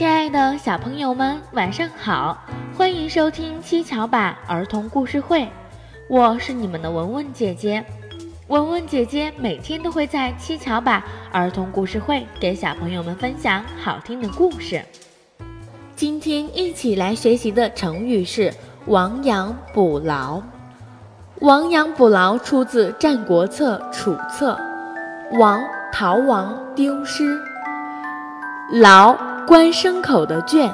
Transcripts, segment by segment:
亲爱的小朋友们，晚上好！欢迎收听七巧板儿童故事会，我是你们的文文姐姐。文文姐姐每天都会在七巧板儿童故事会给小朋友们分享好听的故事。今天一起来学习的成语是“亡羊补牢”。亡羊补牢出自《战国策·楚策》，亡，逃亡、丢失。牢关牲口的圈，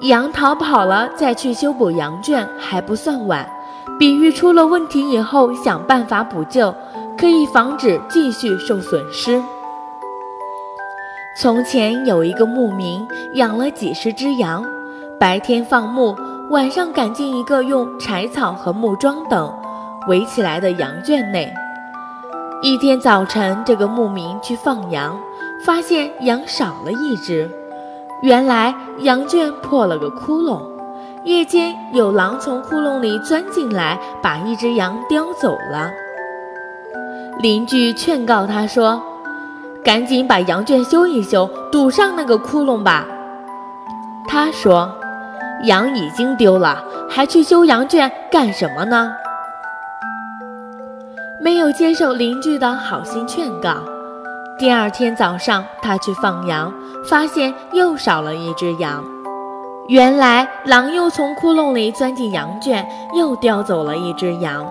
羊逃跑了再去修补羊圈还不算晚。比喻出了问题以后想办法补救，可以防止继续受损失。从前有一个牧民养了几十只羊，白天放牧，晚上赶进一个用柴草和木桩等围起来的羊圈内。一天早晨，这个牧民去放羊。发现羊少了一只，原来羊圈破了个窟窿。夜间有狼从窟窿里钻进来，把一只羊叼走了。邻居劝告他说：“赶紧把羊圈修一修，堵上那个窟窿吧。”他说：“羊已经丢了，还去修羊圈干什么呢？”没有接受邻居的好心劝告。第二天早上，他去放羊，发现又少了一只羊。原来狼又从窟窿里钻进羊圈，又叼走了一只羊。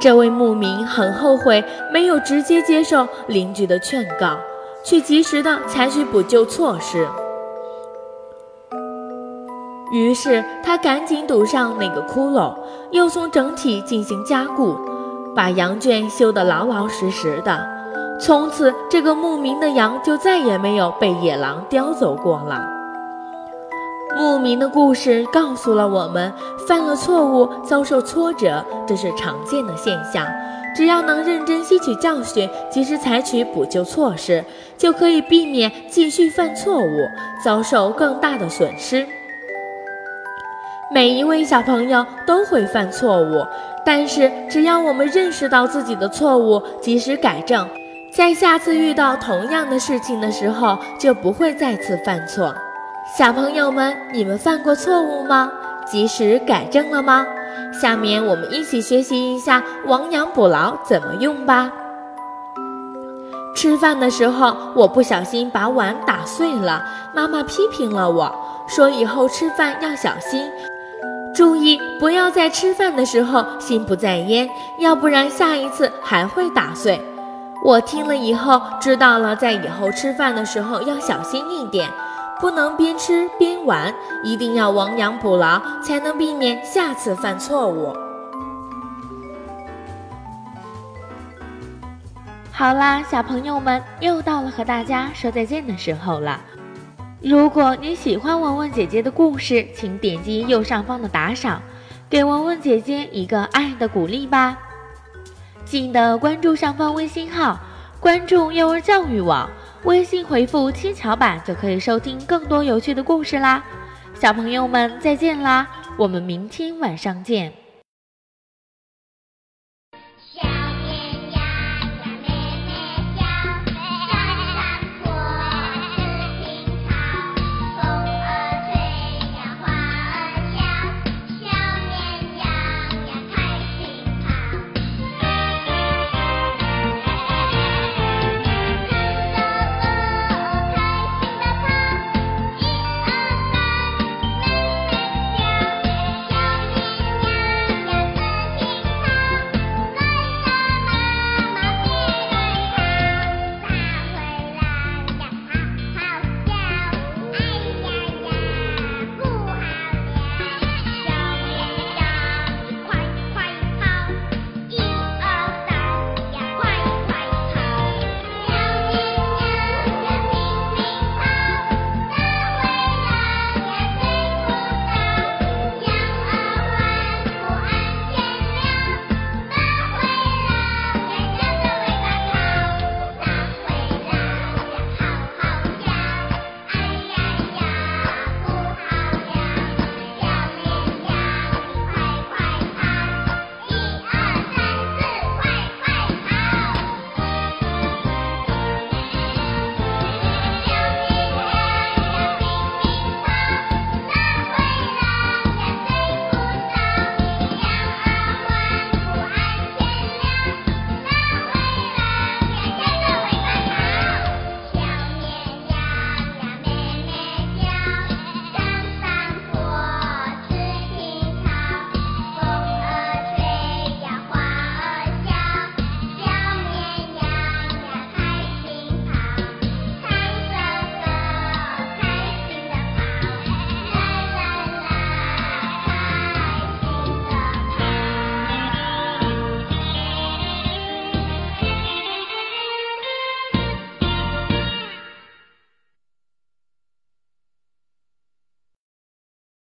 这位牧民很后悔，没有直接接受邻居的劝告，却及时的采取补救措施。于是他赶紧堵上那个窟窿，又从整体进行加固，把羊圈修得老老实实的。从此，这个牧民的羊就再也没有被野狼叼走过了。牧民的故事告诉了我们，犯了错误遭受挫折，这是常见的现象。只要能认真吸取教训，及时采取补救措施，就可以避免继续犯错误，遭受更大的损失。每一位小朋友都会犯错误，但是只要我们认识到自己的错误，及时改正。在下次遇到同样的事情的时候，就不会再次犯错。小朋友们，你们犯过错误吗？及时改正了吗？下面我们一起学习一下“亡羊补牢”怎么用吧。吃饭的时候，我不小心把碗打碎了，妈妈批评了我说：“以后吃饭要小心，注意不要在吃饭的时候心不在焉，要不然下一次还会打碎。”我听了以后知道了，在以后吃饭的时候要小心一点，不能边吃边玩，一定要亡羊补牢，才能避免下次犯错误。好啦，小朋友们，又到了和大家说再见的时候了。如果你喜欢文文姐姐的故事，请点击右上方的打赏，给文文姐姐一个爱的鼓励吧。记得关注上方微信号，关注幼儿教育网，微信回复“七巧板”就可以收听更多有趣的故事啦。小朋友们再见啦，我们明天晚上见。